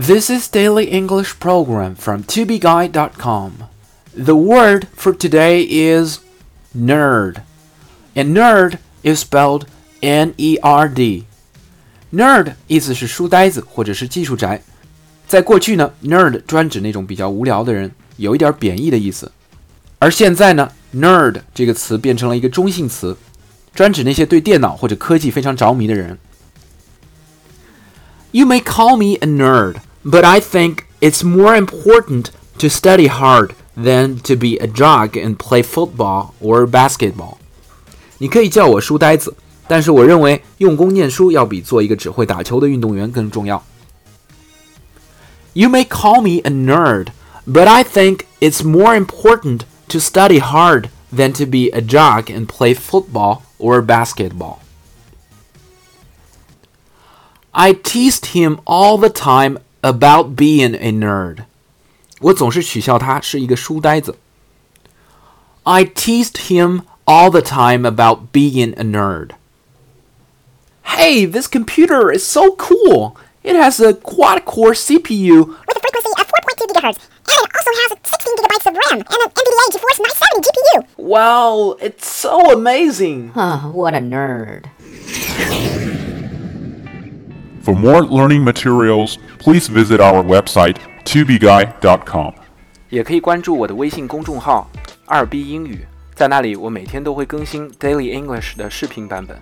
This is Daily English Program from tobeguide.com. The word for today is nerd. And nerd is spelled N E R D. Nerd 意思是书呆子或者是技术宅。在过去呢，nerd 专指那种比较无聊的人，有一点贬义的意思。而现在呢，nerd 这个词变成了一个中性词，专指那些对电脑或者科技非常着迷的人。You may call me a nerd, but I think it's more important to study hard than to be a jock and play football or basketball. 你可以叫我书呆子，但是我认为用功念书要比做一个只会打球的运动员更重要。You may call me a nerd, but I think it's more important to study hard than to be a jock and play football or basketball. I teased him all the time about being a nerd. 我总是取笑他是一个书呆子。I teased him all the time about being a nerd. Hey, this computer is so cool. It has a quad-core CPU with a frequency of 4.2 gigahertz, and it also has 16 gigabytes of RAM and an NVIDIA GeForce 970 GPU. Wow, it's so amazing. Huh, what a nerd. For more learning materials, please visit our website tubeguy.com. 也可以关注我的微信公众号“二 B 英语”，在那里我每天都会更新 Daily English 的视频版本。